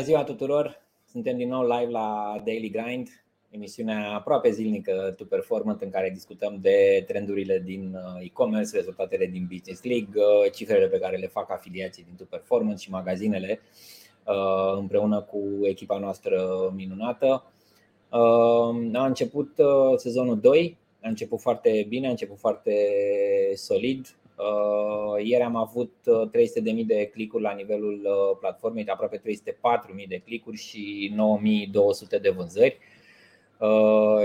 Bună ziua tuturor! Suntem din nou live la Daily Grind, emisiunea aproape zilnică to performant în care discutăm de trendurile din uh, e-commerce, rezultatele din Business League, uh, cifrele pe care le fac afiliații din to performant și magazinele uh, împreună cu echipa noastră minunată. A început sezonul 2, a început foarte bine, a început foarte solid. Uh, ieri am avut 300.000 uh, de clicuri la nivelul uh, platformei, de aproape 304.000 de clicuri și 9.200 de vânzări.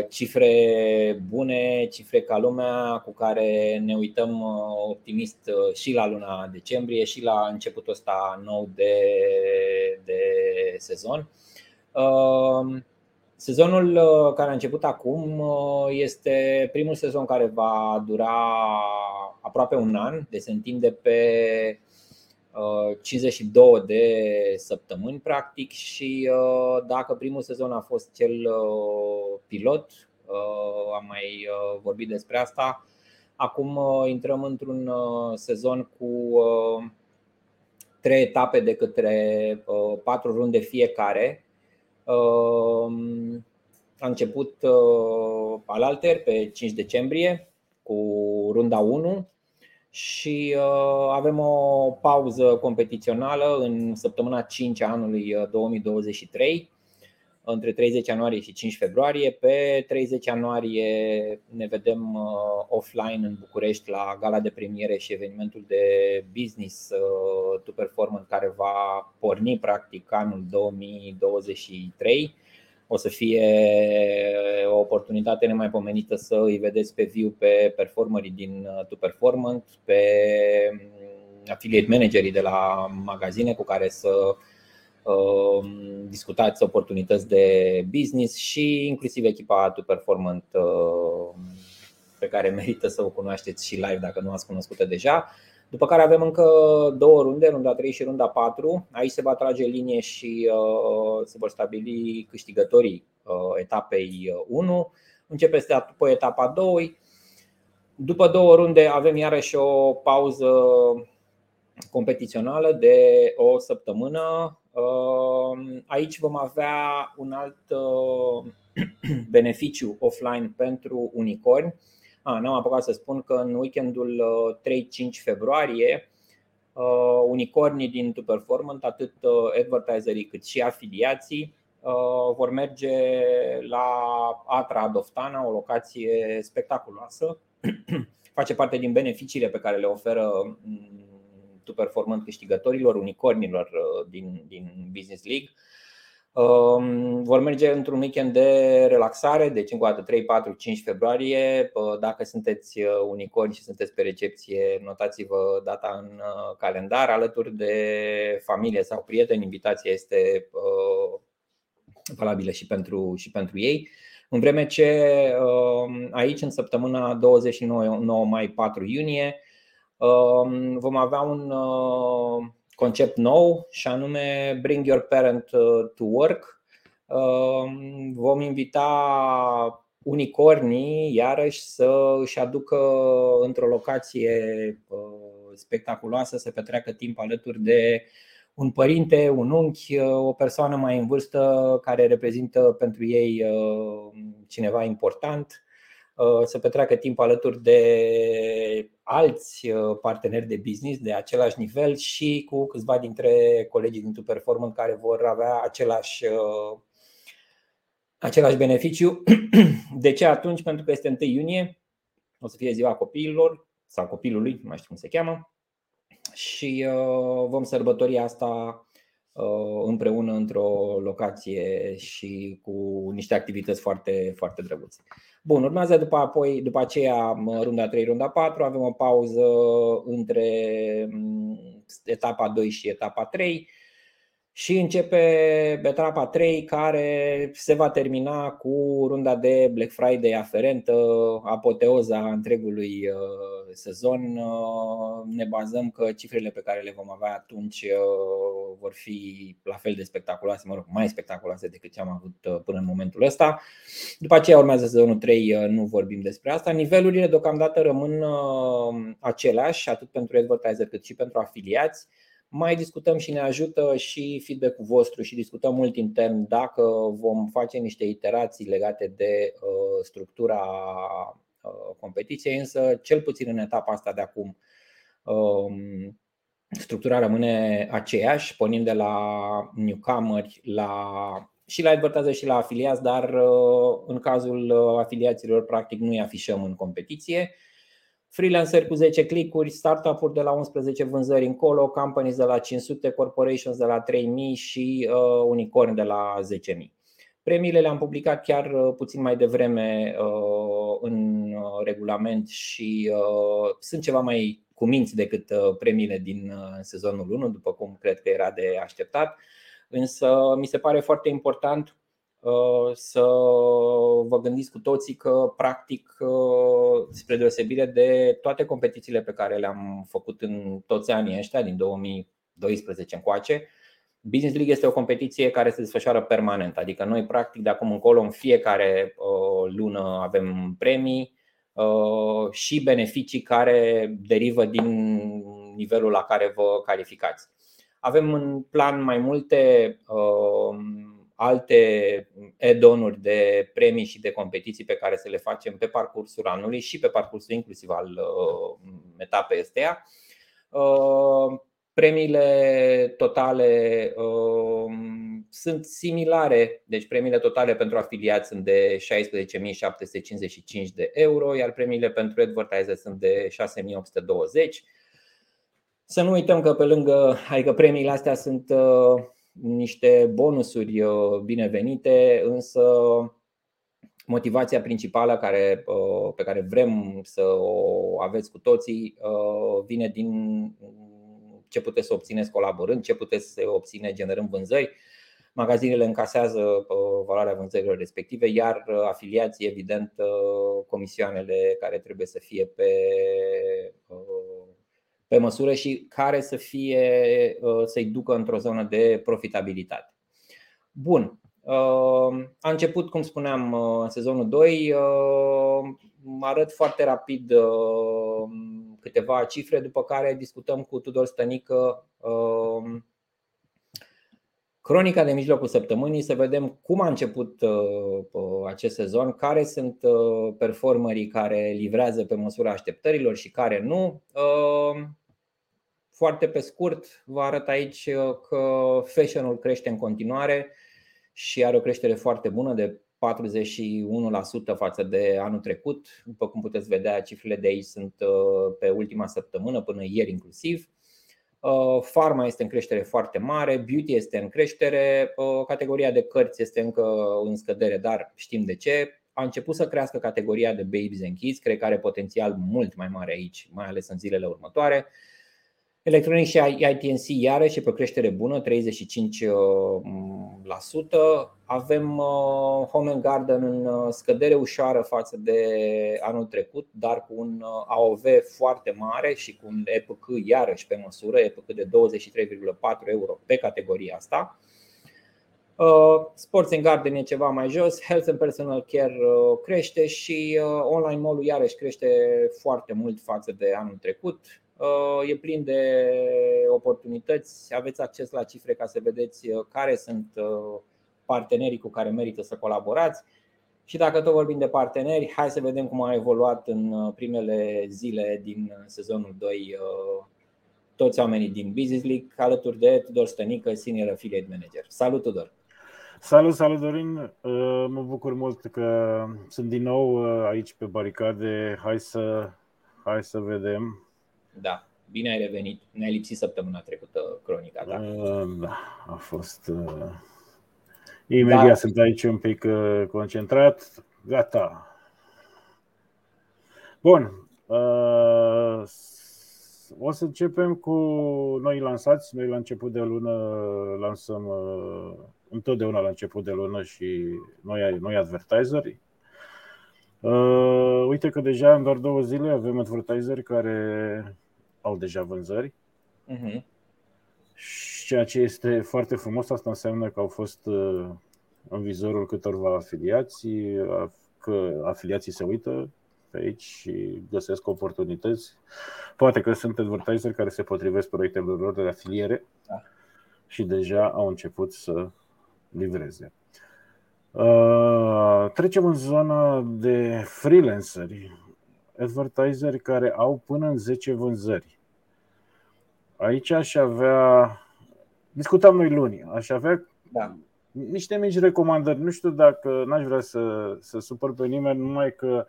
Cifre bune, cifre ca lumea cu care ne uităm optimist și la luna decembrie și la începutul ăsta nou de, de sezon. Sezonul care a început acum este primul sezon care va dura aproape un an, deci se întinde pe 52 uh, de săptămâni practic și uh, dacă primul sezon a fost cel uh, pilot, am mai vorbit despre asta, acum intrăm într-un sezon cu trei etape de către patru runde fiecare. A început alalter pe 5 decembrie cu runda 1 și uh, avem o pauză competițională în săptămâna 5 a anului 2023 uh, între 30 ianuarie și 5 februarie. Pe 30 ianuarie ne vedem uh, offline în București la gala de premiere și evenimentul de business to performance care va porni practic anul 2023 o să fie o oportunitate nemaipomenită să îi vedeți pe viu pe performerii din uh, To Performant, pe mm, affiliate managerii de la magazine cu care să uh, discutați oportunități de business și inclusiv echipa To Performant uh, pe care merită să o cunoașteți și live dacă nu ați cunoscut deja. După care avem încă două runde, runda 3 și runda 4. Aici se va trage linie și uh, se vor stabili câștigătorii uh, etapei 1. Uh, Începe după etapa 2. După două runde avem iarăși o pauză competițională de o săptămână. Aici vom avea un alt beneficiu offline pentru unicorni a, n-am apucat să spun că în weekendul 3-5 uh, februarie uh, unicornii din To Performant, atât uh, advertiserii cât și afiliații, vor merge la Atra Adoftana, o locație spectaculoasă. Face parte din beneficiile pe care le oferă mm, To Performant câștigătorilor, unicornilor din, din Business League Um, vor merge într-un weekend de relaxare, deci încă o dată 3, 4, 5 februarie. Dacă sunteți uh, unicorni și sunteți pe recepție, notați-vă data în uh, calendar alături de familie sau prieteni. Invitația este uh, valabilă și pentru, și pentru ei. În vreme ce um, aici, în săptămâna 29 mai 4 iunie, um, vom avea un concept nou și anume Bring Your Parent uh, to Work. Um, vom invita unicornii iarăși să își aducă într-o locație uh, spectaculoasă să petreacă timp alături de un părinte, un unchi, uh, o persoană mai în vârstă care reprezintă pentru ei cineva important Uh, să petreacă timp alături de alți uh, parteneri de business de același nivel și cu câțiva dintre colegii din To Performant care vor avea același, uh, același beneficiu. De ce atunci? Pentru că este 1 iunie, o să fie ziua copiilor sau copilului, nu mai știu cum se cheamă, și vom sărbători asta împreună într-o locație și cu niște activități foarte, foarte drăguțe. Bun, urmează după, apoi, după aceea runda 3, runda 4, avem o pauză între etapa 2 și etapa 3 și începe etapa 3 care se va termina cu runda de Black Friday aferentă, apoteoza întregului uh, sezon. Uh, ne bazăm că cifrele pe care le vom avea atunci uh, vor fi la fel de spectaculoase, mă rog, mai spectaculoase decât ce am avut până în momentul ăsta. După aceea urmează sezonul 3, nu vorbim despre asta. Nivelurile deocamdată rămân aceleași, atât pentru advertiser cât și pentru afiliați Mai discutăm și ne ajută și feedback-ul vostru și discutăm mult intern dacă vom face niște iterații legate de structura competiției, însă cel puțin în etapa asta de acum um, structura rămâne aceeași, pornim de la newcomer la și la advertiser și la afiliați, dar uh, în cazul uh, afiliaților practic nu îi afișăm în competiție. Freelancer cu 10 clicuri, startup-uri de la 11 vânzări încolo, companies de la 500, corporations de la 3000 și uh, unicorn de la 10.000. Premiile le-am publicat chiar uh, puțin mai devreme uh, în regulament și uh, sunt ceva mai cuminți decât premiile din sezonul 1, după cum cred că era de așteptat. Însă mi se pare foarte important uh, să vă gândiți cu toții că, practic, uh, spre deosebire de toate competițiile pe care le-am făcut în toți anii ăștia, din 2012 încoace, Business League este o competiție care se desfășoară permanent, adică noi, practic, de acum încolo, în fiecare uh, lună avem premii și beneficii care derivă din nivelul la care vă calificați. Avem în plan mai multe uh, alte add-on-uri de premii și de competiții pe care să le facem pe parcursul anului și pe parcursul inclusiv al uh, etapei astea. Uh, premiile totale uh, sunt similare, deci premiile totale pentru afiliați sunt de 16.755 de euro, iar premiile pentru advertiser sunt de 6.820 să nu uităm că pe lângă, adică premiile astea sunt uh, niște bonusuri uh, binevenite, însă motivația principală care, uh, pe care vrem să o aveți cu toții vine din ce puteți să obțineți colaborând, ce puteți să obține generând vânzări. Magazinele încasează valoarea vânzărilor respective, iar afiliații, evident, comisioanele care trebuie să fie pe pe măsură și care să fie, uh, să-i ducă într-o zonă de profitabilitate. Bun. Uh, a început, cum spuneam, uh, în sezonul 2. Arăt foarte rapid câteva cifre, după care discutăm cu Tudor Stănică cronica de mijlocul săptămânii, să vedem cum a început acest sezon, care sunt performerii care livrează pe măsura așteptărilor și care nu. Foarte pe scurt, vă arăt aici uh, că fashion-ul crește în continuare și are o creștere foarte bună de 41% față de anul trecut. După cum puteți vedea, cifrele de aici sunt uh, pe ultima săptămână, până ieri inclusiv. Uh, Pharma este în creștere foarte mare, beauty este în creștere, categoria de cărți este încă în scădere, dar știm de ce. A început să crească categoria de babies and kids, cred că are potențial mult mai mare aici, mai ales în zilele următoare. Electronic și ITNC iarăși pe o creștere bună, 35%. Avem uh, Home and Garden în uh, scădere ușoară față de anul trecut, dar cu un uh, AOV foarte mare și cu un EPC iarăși pe măsură, EPC de 23,4 euro pe categoria asta. Sports and Garden e ceva mai jos, Health and Personal Care crește și online mall-ul iarăși crește foarte mult față de anul trecut e plin de oportunități, aveți acces la cifre ca să vedeți uh, care sunt uh, partenerii cu care merită să colaborați. Și dacă tot vorbim de parteneri, hai să vedem cum a evoluat în uh, primele zile din sezonul 2 toți oamenii din Business League, alături de Tudor Stănică, Senior Affiliate Manager. Salut, Tudor! Salut, salut, Dorin! Mă bucur mult că sunt din nou aici pe baricade. Hai să, hai să vedem da, bine ai revenit. Ne-ai lipsit săptămâna trecută cronica ta. Uh, da, a fost. Uh... Imediat da. sunt aici un pic uh, concentrat. Gata. Bun. Uh, o să începem cu noi lansați. Noi la început de lună lansăm uh, întotdeauna la început de lună și noi, noi advertiseri. Uh, uite că deja în doar două zile avem advertiseri care au deja vânzări. Uh-huh. Și ceea ce este foarte frumos, asta înseamnă că au fost uh, în vizorul câtorva afiliații, că afiliații se uită pe aici și găsesc oportunități. Poate că sunt advertiser care se potrivesc proiectelor lor de afiliere da. și deja au început să livreze. Uh, trecem în zona de freelanceri, advertiseri care au până în 10 vânzări. Aici aș avea, discutam noi luni, aș avea da. niște mici recomandări. Nu știu dacă n-aș vrea să, să supăr pe nimeni, numai că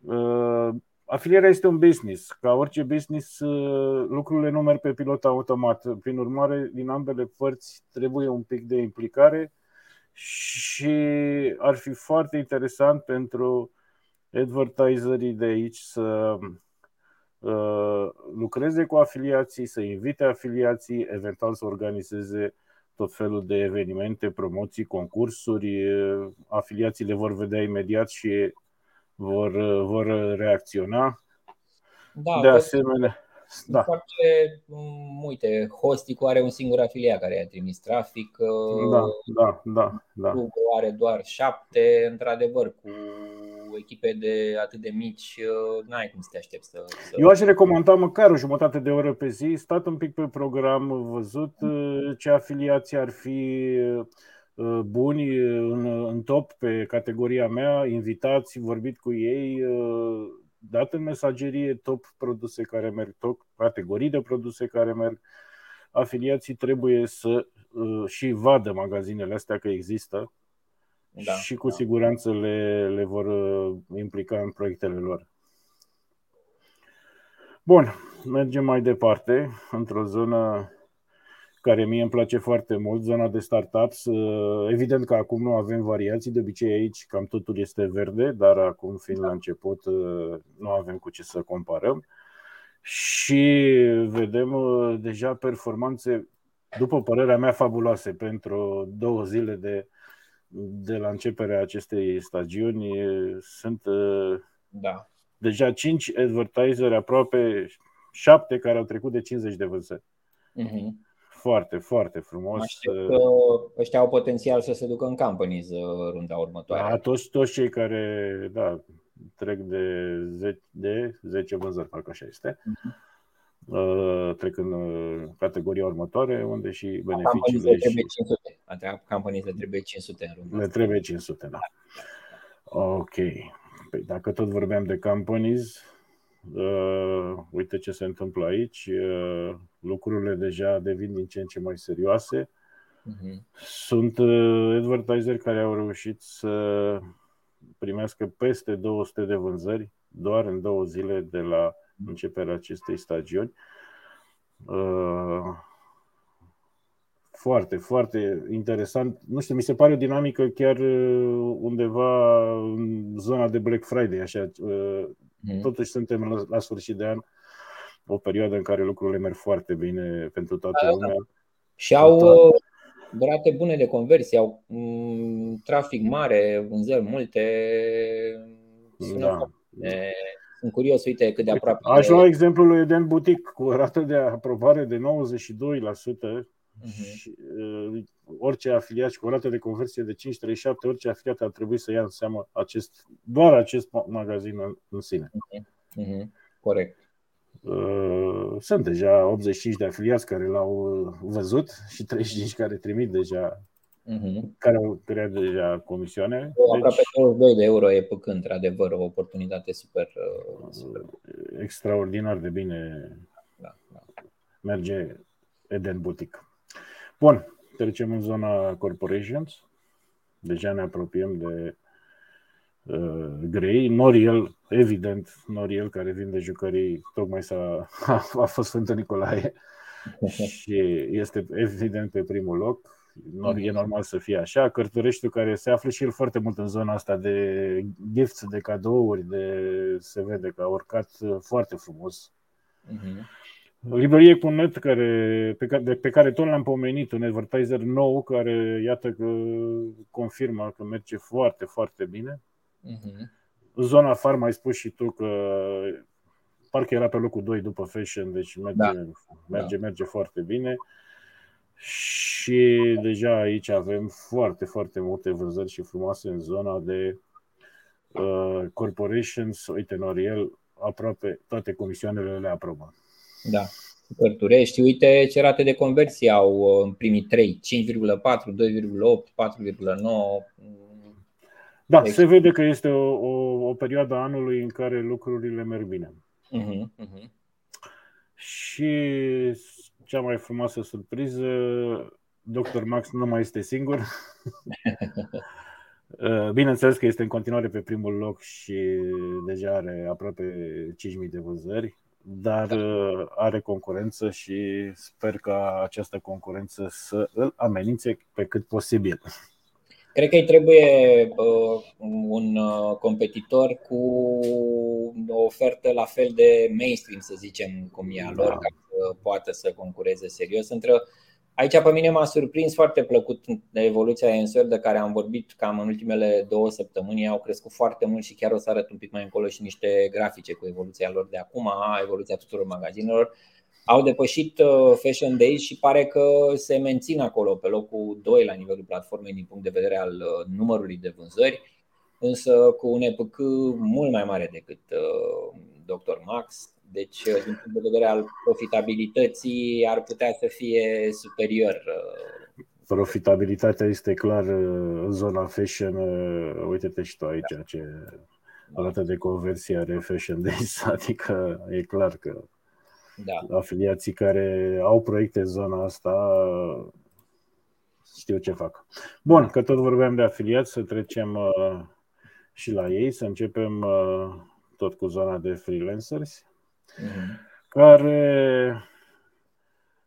uh, afilierea este un business. Ca orice business, uh, lucrurile nu merg pe pilot automat. Prin urmare, din ambele părți trebuie un pic de implicare și ar fi foarte interesant pentru advertiserii de aici să uh, lucreze cu afiliații, să invite afiliații, eventual să organizeze tot felul de evenimente, promoții, concursuri. Afiliații le vor vedea imediat și vor, vor reacționa. Da, de asemenea, da. Face, mm, uite, Hostic are un singur afiliat care a trimis trafic. Da, da, da. da. Google are doar șapte, într-adevăr, cu echipe de atât de mici, uh, n-ai cum să te aștepți să, să... Eu aș recomanda măcar o jumătate de oră pe zi, stat un pic pe program, văzut uh, ce afiliații ar fi uh, buni în, în top pe categoria mea, invitați, vorbit cu ei, dat în mesagerie top produse care merg, top categorii de produse care merg. Afiliații trebuie să și vadă magazinele astea că există da, și cu da. siguranță le, le vor uh, implica în proiectele lor. Bun, mergem mai departe, într-o zonă care mie îmi place foarte mult, zona de startups. Uh, evident că acum nu avem variații, de obicei aici cam totul este verde, dar acum fiind la început uh, nu avem cu ce să comparăm. Și vedem deja performanțe, după părerea mea, fabuloase pentru două zile de de la începerea acestei stagiuni sunt da. deja 5 advertiseri, aproape 7 care au trecut de 50 de vânzări. Uh-huh. Foarte, foarte frumos. Aștept că ăștia au potențial să se ducă în companies runda următoare. Da, toți, toți cei care da, trec de 10, de 10 vânzări, parcă așa este. Uh-huh. Uh, trec în uh, categoria următoare, unde și beneficiile. Și... 500. Companies le trebuie 500 în Le trebuie 500, da. Ok. Păi dacă tot vorbeam de companies, uh, uite ce se întâmplă aici. Uh, lucrurile deja devin din ce în ce mai serioase. Uh-huh. Sunt uh, advertiseri care au reușit să primească peste 200 de vânzări doar în două zile de la începerea acestei stagiuni. Uh, foarte, foarte interesant. Nu știu, mi se pare o dinamică chiar uh, undeva în zona de Black Friday, așa. Uh, mm. Totuși suntem la, la sfârșit de an, o perioadă în care lucrurile merg foarte bine pentru toată lumea. Și au rate bune de conversie, au mm, trafic mare, vânzări multe. Da. Sunt curios, uite cât de aproape. Aș lua exemplul lui Eden Butic cu o rată de aprobare de 92%. Uh-huh. Mhm. Și, uh, orice afiliat și cu o rată de conversie de 5,37, orice afiliat ar trebui să ia în seamă acest, doar acest magazin în, în sine. Uh-huh. Uh-huh. Corect. Uh, sunt deja 85 de afiliați care l-au văzut și 35 care trimit deja uh-huh. care au creat deja comisioane. Deci, aproape 22 de euro e păcând, într-adevăr, o oportunitate super, uh, super. extraordinar de bine da, da. merge Eden Boutique. Bun, trecem în zona corporations. Deja ne apropiem de uh, grei. Noriel, evident, Noriel care vinde jucării, tocmai s-a, a, a fost Sfântul Nicolae și este evident pe primul loc e normal să fie așa. Cărtureștiul care se află și el foarte mult în zona asta de gifts, de cadouri, de se vede că a urcat foarte frumos. Uh-huh. Librărie.net care, pe, care, pe care tot l-am pomenit, un advertiser nou care iată că confirmă că merge foarte, foarte bine. Uh-huh. Zona farm ai spus și tu că parcă era pe locul 2 după fashion, deci merge, da. merge, da. merge foarte bine. Uh, și deja aici avem foarte, foarte multe vânzări și frumoase în zona de uh, corporations, uite, Noriel, aproape toate comisioanele le aprobă. Da, super turești. Uite ce rate de conversie au uh, în primii 3, 5,4, 2,8, 4,9. Da, se vede că este o, o, o perioadă a anului în care lucrurile merg bine. Uh-huh, uh-huh. Și cea mai frumoasă surpriză, Dr. Max nu mai este singur. Uh, bineînțeles că este în continuare pe primul loc și deja are aproape 5.000 de vânzări, dar da. uh, are concurență și sper ca această concurență să îl amenințe pe cât posibil. Cred că îi trebuie uh, un uh, competitor cu o ofertă la fel de mainstream, să zicem, cum e a lor, da. ca să poată să concureze serios. Între Aici pe mine m-a surprins foarte plăcut evoluția Ensor de care am vorbit cam în ultimele două săptămâni. Au crescut foarte mult și chiar o să arăt un pic mai încolo și niște grafice cu evoluția lor de acum, evoluția tuturor magazinelor. Au depășit uh, Fashion Days și pare că se mențin acolo pe locul 2 la nivelul platformei din punct de vedere al uh, numărului de vânzări, însă cu un EPC mult mai mare decât uh, Dr. Max deci, uh, din punct de vedere al profitabilității, ar putea să fie superior. Uh, Profitabilitatea este clar uh, în zona fashion. Uite-te și tu aici da. ce arată de conversie are Fashion Days, adică e clar că da. afiliații care au proiecte în zona asta știu ce fac. Bun, că tot vorbeam de afiliați, să trecem și la ei, să începem tot cu zona de freelancers care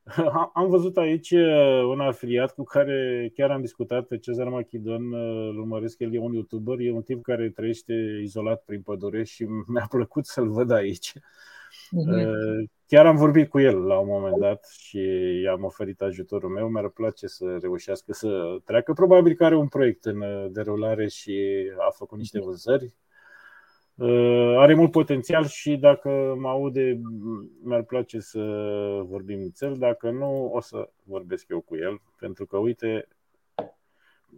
am văzut aici uh, un afiliat cu care chiar am discutat pe Cezar Machidon, uh, îl urmăresc, el e un youtuber, e un tip care trăiește izolat prin pădure și mi-a plăcut să-l văd aici. Uh-huh. Chiar am vorbit cu el la un moment dat și i-am oferit ajutorul meu. Mi-ar place să reușească să treacă. Probabil că are un proiect în derulare și a făcut niște vânzări. Uh, are mult potențial și dacă mă aude, mi-ar place să vorbim nițel. Dacă nu, o să vorbesc eu cu el, pentru că, uite,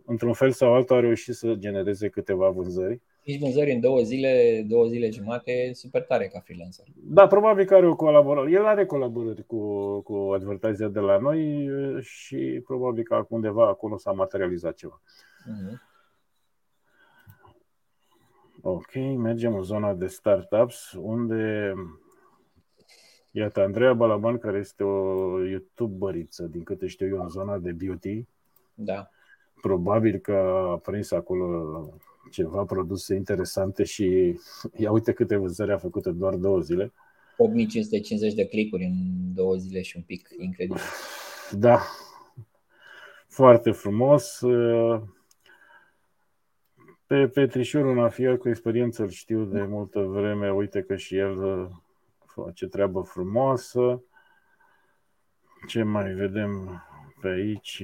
într-un fel sau altul a reușit să genereze câteva vânzări. Nici vânzări în două zile, două zile jumate, super tare ca freelancer. Da, probabil că are o colaborare. El are colaborări cu, cu advertizia de la noi și probabil că undeva acolo s-a materializat ceva. Uh-huh. Ok, mergem în zona de startups, unde Iată, Andreea Balaban, care este o youtuberiță, din câte știu eu, în zona de beauty. Da. Probabil că a prins acolo ceva produse interesante și ia uite câte vânzări a făcut în doar două zile. 8550 de clicuri în două zile și un pic, incredibil. Da, foarte frumos. Pe Petrișor, un afiat cu experiență, îl știu de multă vreme. Uite că și el uh, face treabă frumoasă. Ce mai vedem pe aici?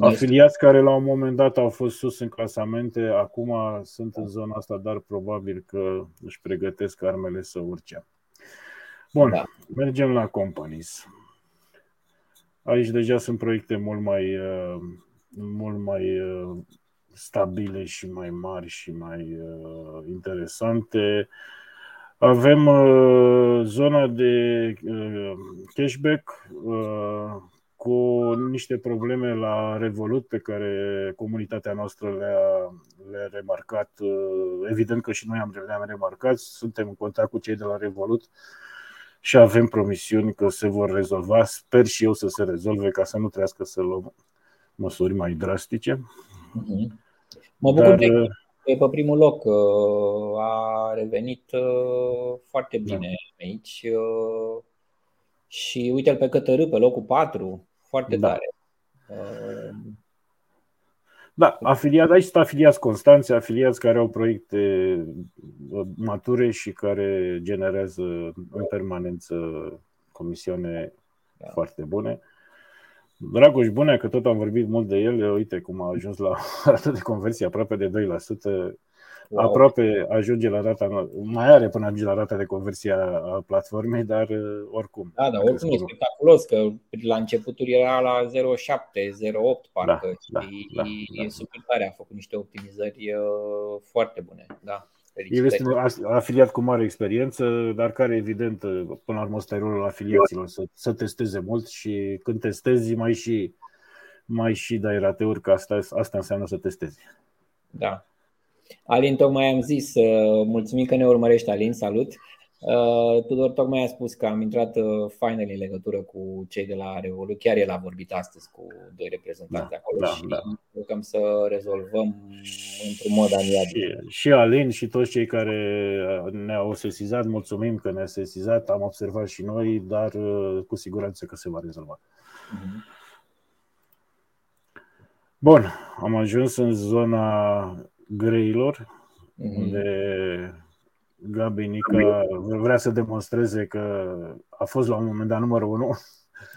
Afiliați care la un moment dat au fost sus în clasamente, acum sunt în zona asta, dar probabil că își pregătesc armele să urce. Bun, da. mergem la companies. Aici deja sunt proiecte mult mai, uh, mult mai uh, stabile și mai mari și mai uh, interesante. Avem uh, zona de uh, cashback uh, cu niște probleme la Revolut pe care comunitatea noastră le-a, le-a remarcat. Uh, evident că și noi am, le-am remarcat, suntem în contact cu cei de la Revolut și avem promisiuni că se vor rezolva. Sper și eu să se rezolve ca să nu trească să luăm măsuri mai drastice. Uh-huh. Mă bucur Dar, că e pe primul loc. Uh, a revenit uh, foarte da. bine da. aici. Uh, și uite-l pe Cătărâ, pe locul 4. Foarte da. tare. Da, afiliat, aici sunt afiliați constanți, afiliați care au proiecte mature și care generează în permanență comisioane da. foarte bune. Dragoș Bunea, că tot am vorbit mult de el, uite cum a ajuns la rată de conversie aproape de 2%. wow. aproape ajunge la rata, mai are până ajunge la rata de conversie a platformei, dar uh, oricum. Da, da, oricum e spectaculos că la începuturi era la 0,7, 0,8 parcă da, și da, da, e super tare, a făcut niște optimizări uh, foarte bune, da. El este un afiliat cu mare experiență, dar care, evident, până la urmă, ăsta e rolul afiliaților, să, să testeze mult și când testezi, mai și, mai și dai rateuri, că asta, asta înseamnă să testezi. Da. Alin, tocmai am zis, uh, mulțumim că ne urmărești, Alin, salut. Uh, Tudor tocmai a spus că am intrat uh, final în legătură cu cei de la Revolut. Chiar el a vorbit astăzi cu doi reprezentanți da, acolo da, și da. încercăm să rezolvăm într-un mod amiabil. Și, și Alin și toți cei care ne-au sesizat, mulțumim că ne-a sesizat, am observat și noi, dar cu siguranță că se va rezolva. Uh-huh. Bun, am ajuns în zona greilor, uh-huh. unde Gabi Nica vrea să demonstreze că a fost la un moment dat numărul 1.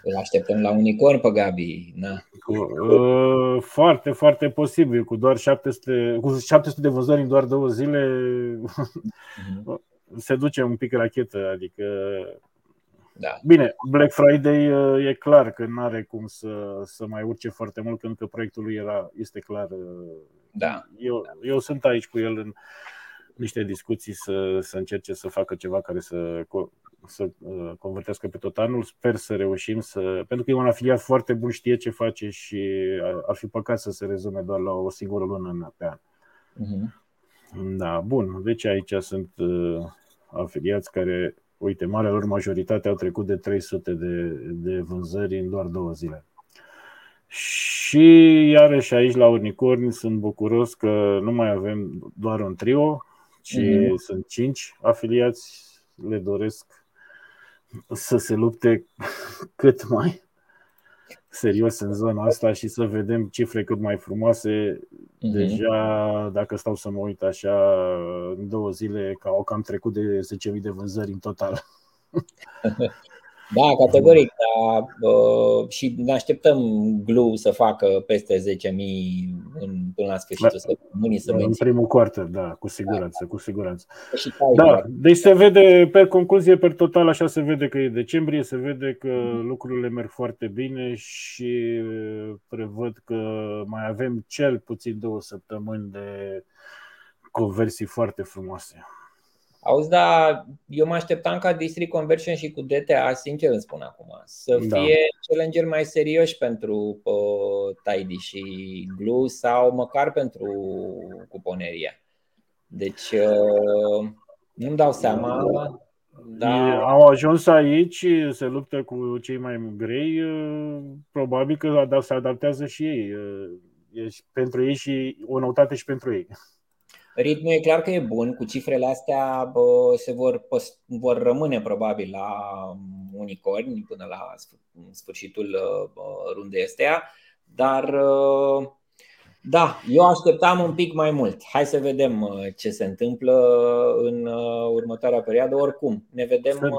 Îl așteptăm la unicorn pe Gabi. Na. Cu, uh, foarte, foarte posibil. Cu doar 700, cu 700 de vânzări în doar două zile uh-huh. se duce un pic rachetă. Adică da. Bine, Black Friday uh, e clar că nu are cum să, să mai urce foarte mult, pentru că proiectul lui era, este clar. Uh, da. Eu, eu sunt aici cu el în niște discuții să, să încerce să facă ceva care să, să uh, convertească pe tot anul. Sper să reușim să. Pentru că e un afiliat foarte bun, știe ce face și ar fi păcat să se rezume doar la o singură lună pe an. Uh-huh. Da, bun. Deci aici sunt afiliați care uite, marea lor majoritate au trecut de 300 de, de vânzări în doar două zile. Și iarăși aici la Unicorn sunt bucuros că nu mai avem doar un trio, ci mm-hmm. sunt cinci afiliați. Le doresc să se lupte cât mai serios în zona asta și să vedem cifre cât mai frumoase. Mm-hmm. Deja, dacă stau să mă uit așa, în două zile, ca au cam trecut de 10.000 de vânzări în total. Da, categoric. Da, uh, și ne așteptăm Glue să facă peste 10.000 în, până la sfârșitul săptămânii. Să în primul quarter, da, cu siguranță, da. cu siguranță. Da, deci se vede, pe concluzie, pe total, așa se vede că e decembrie, se vede că mm-hmm. lucrurile merg foarte bine și prevăd că mai avem cel puțin două săptămâni de conversii foarte frumoase. Auzi, dar eu mă așteptam ca District Conversion și cu DTA, sincer îmi spun acum, să da. fie challenger mai serioși pentru uh, Tidy și Glue sau măcar pentru cuponeria. Deci uh, nu-mi dau seama. Da. Au ajuns aici, se luptă cu cei mai grei, probabil că se adaptează și ei. E pentru ei și o noutate și pentru ei. Ritmul e clar că e bun, cu cifrele astea bă, se vor, vor rămâne probabil la unicorni până la sfârșitul bă, rundei astea, dar da, eu așteptam un pic mai mult. Hai să vedem ce se întâmplă în următoarea perioadă. Oricum, ne vedem. Sunt,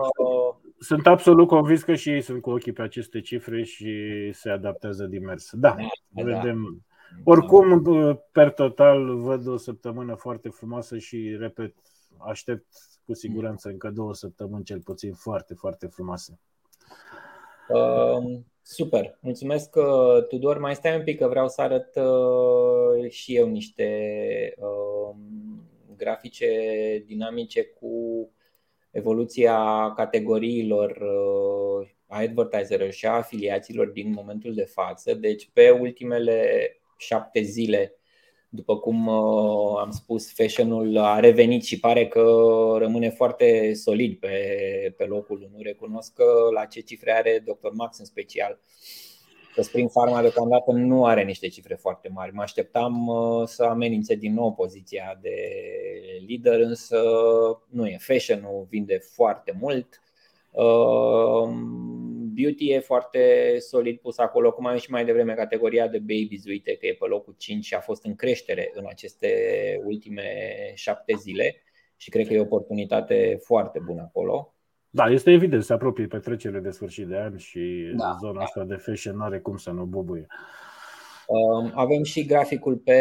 sunt absolut convins că și ei sunt cu ochii pe aceste cifre și se adaptează din mers. Da, da, vedem. Da oricum, per total, văd o săptămână foarte frumoasă și, repet, aștept cu siguranță încă două săptămâni cel puțin foarte, foarte frumoase. Uh, super, mulțumesc uh, Tudor. Mai stai un pic că vreau să arăt uh, și eu niște uh, grafice dinamice cu evoluția categoriilor uh, a advertiserilor și a afiliaților din momentul de față. Deci pe ultimele șapte zile. După cum uh, am spus, fashionul a revenit și pare că rămâne foarte solid pe, pe locul 1. Recunosc că la ce cifre are Dr. Max în special. Că Spring Pharma deocamdată nu are niște cifre foarte mari. Mă așteptam uh, să amenințe din nou poziția de lider, însă nu e. Fashion-ul vinde foarte mult. Uh, beauty e foarte solid pus acolo, cum am și mai devreme categoria de babies, uite că e pe locul 5 și a fost în creștere în aceste ultime șapte zile și cred că e o oportunitate foarte bună acolo. Da, este evident, se apropie petrecerile de sfârșit de an și da, zona da. asta de fashion nu are cum să nu bubuie. Um, avem și graficul pe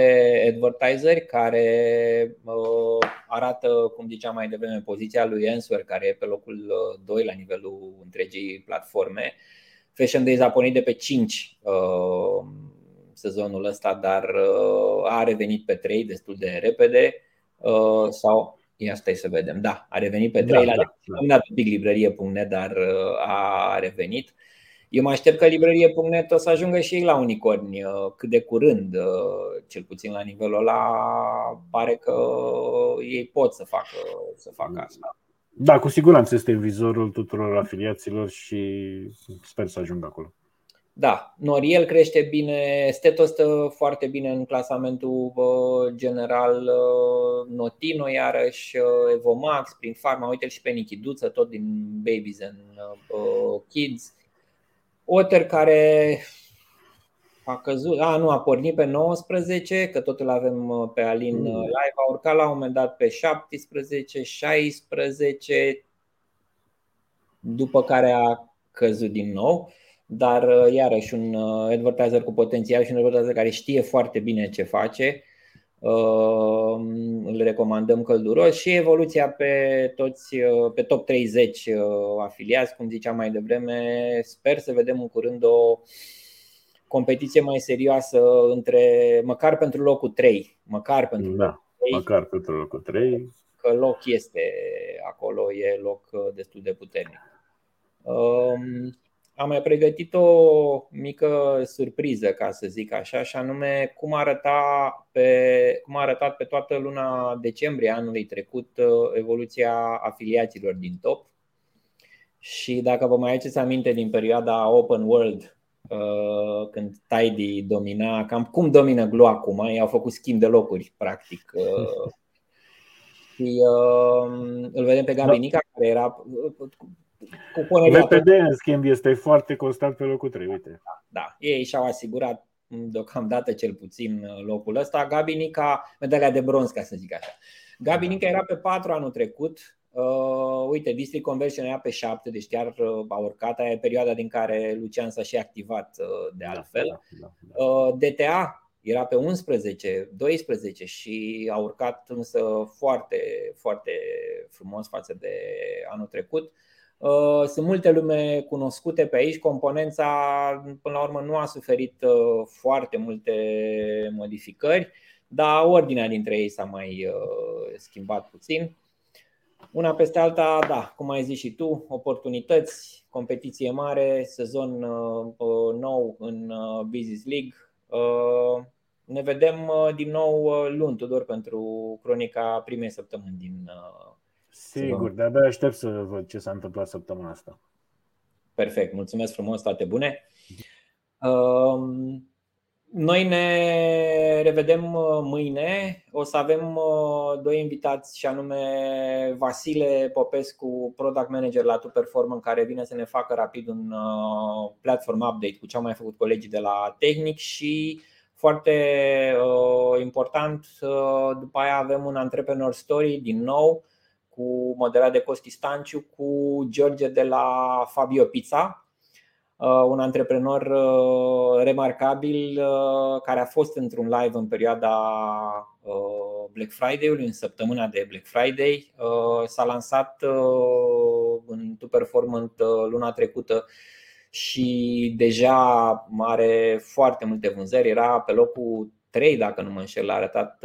advertiser care uh, arată, cum ziceam mai devreme, poziția lui Answer, care e pe locul 2 la nivelul întregii platforme. Fashion Days a pornit de pe 5 sezonul ăsta, dar a revenit pe 3 destul de repede sau Ia stai să vedem. Da, a revenit pe 3 da, la da, da. un pic librărie.net, dar uh, a revenit. Eu mă aștept că librărie.net o să ajungă și ei la unicorni uh, cât de curând, uh, cel puțin la nivelul ăla, pare că ei pot să facă, să facă asta. Da, cu siguranță este vizorul tuturor afiliaților și sper să ajungă acolo. Da, Noriel crește bine, Steto stă foarte bine în clasamentul general, Notino iarăși, Evomax, prin Pharma, uite și pe Nichiduță, tot din Babies and Kids. Otter care a căzut, a nu, a pornit pe 19, că totul avem pe Alin mm. live, a urcat la un moment dat pe 17, 16, după care a căzut din nou dar uh, iarăși un uh, advertiser cu potențial și un advertiser care știe foarte bine ce face. Uh, îl recomandăm călduros și evoluția pe toți pe top 30 afiliați, cum ziceam mai devreme. Sper să vedem în curând o competiție mai serioasă între măcar pentru locul 3, măcar pentru da, locul 3. Măcar pentru locul 3. Că loc este acolo, e loc destul de puternic. Um, am mai pregătit o mică surpriză, ca să zic așa, și anume cum, arăta pe, cum a arătat pe toată luna decembrie anului trecut uh, evoluția afiliaților din top. Și dacă vă mai aduceți aminte din perioada Open World, uh, când Tidy domina, cam cum domină Glo acum, ei au făcut schimb de locuri, practic. Uh, și îl vedem pe Gabi da. Nica, care era cu VPD, în schimb, este foarte constant pe locul 3. Uite. Da, da. Ei și-au asigurat deocamdată cel puțin locul ăsta. Gabi Nica, medalia de bronz, ca să zic așa. Gabi da. Nica era pe 4 anul trecut. Uh, uite, District Conversion era pe 7, deci chiar uh, a urcat. Aia e perioada din care Lucian s-a și activat uh, de da, altfel. Da, da, da, da. Uh, DTA era pe 11, 12 și a urcat însă foarte, foarte frumos față de anul trecut. Uh, Uh, sunt multe lume cunoscute pe aici. Componența, până la urmă, nu a suferit uh, foarte multe modificări, dar ordinea dintre ei s-a mai uh, schimbat puțin. Una peste alta, da, cum ai zis și tu, oportunități, competiție mare, sezon nou în Business League. Ne vedem din nou luni, Tudor, pentru cronica primei săptămâni din Sigur, de-abia aștept să văd ce s-a întâmplat săptămâna asta. Perfect, mulțumesc frumos, toate bune. Um, noi ne revedem uh, mâine. O să avem uh, doi invitați și anume Vasile Popescu, Product Manager la Tu Performance, care vine să ne facă rapid un uh, platform update cu ce au mai făcut colegii de la Tehnic și foarte important, după aia avem un Entrepreneur Story din nou cu modelat de Costi Stanciu, cu George de la Fabio Pizza, uh, un antreprenor uh, remarcabil uh, care a fost într-un live în perioada Black Friday-ului, în săptămâna de Black Friday. S-a lansat în Tu Performant luna trecută și deja are foarte multe vânzări. Era pe locul 3, dacă nu mă înșel, a arătat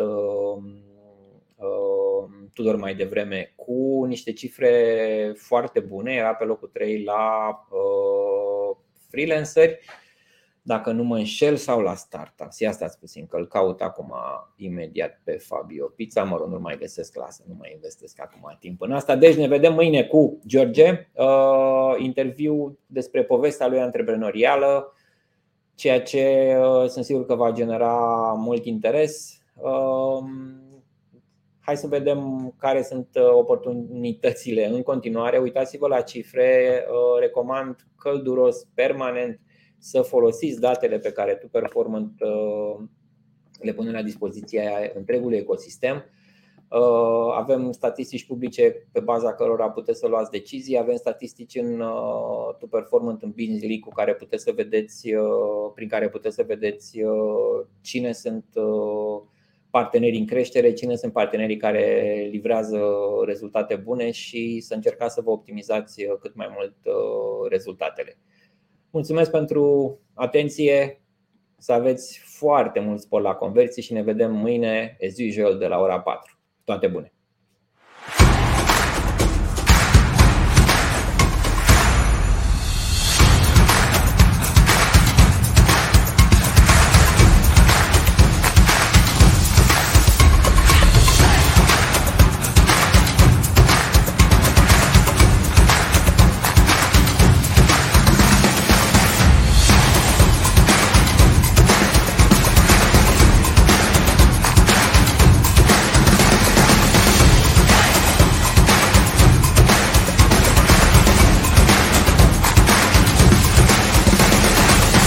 Tudor mai devreme, cu niște cifre foarte bune, era pe locul 3 la uh, freelanceri, dacă nu mă înșel, sau la startups. Ia stați puțin, că îl caut acum imediat pe Fabio Pizza, mă rog, nu mai găsesc clasă, nu mai investesc acum timp în asta. Deci ne vedem mâine cu George, uh, interviu despre povestea lui antreprenorială, ceea ce uh, sunt sigur că va genera mult interes. Uh, Hai să vedem care sunt uh, oportunitățile în continuare. Uitați-vă la cifre. Uh, recomand călduros, permanent, să folosiți datele pe care tu performant uh, le pune la dispoziția întregului ecosistem. Avem statistici publice pe baza cărora puteți să luați decizii, avem statistici în To Performant în Business League cu care puteți să vedeți, prin care puteți să vedeți cine sunt partenerii în creștere, cine sunt partenerii care livrează rezultate bune și să încercați să vă optimizați cât mai mult rezultatele. Mulțumesc pentru atenție, să aveți foarte mult spor la conversie și ne vedem mâine, as usual, de la ora 4. Toate bune!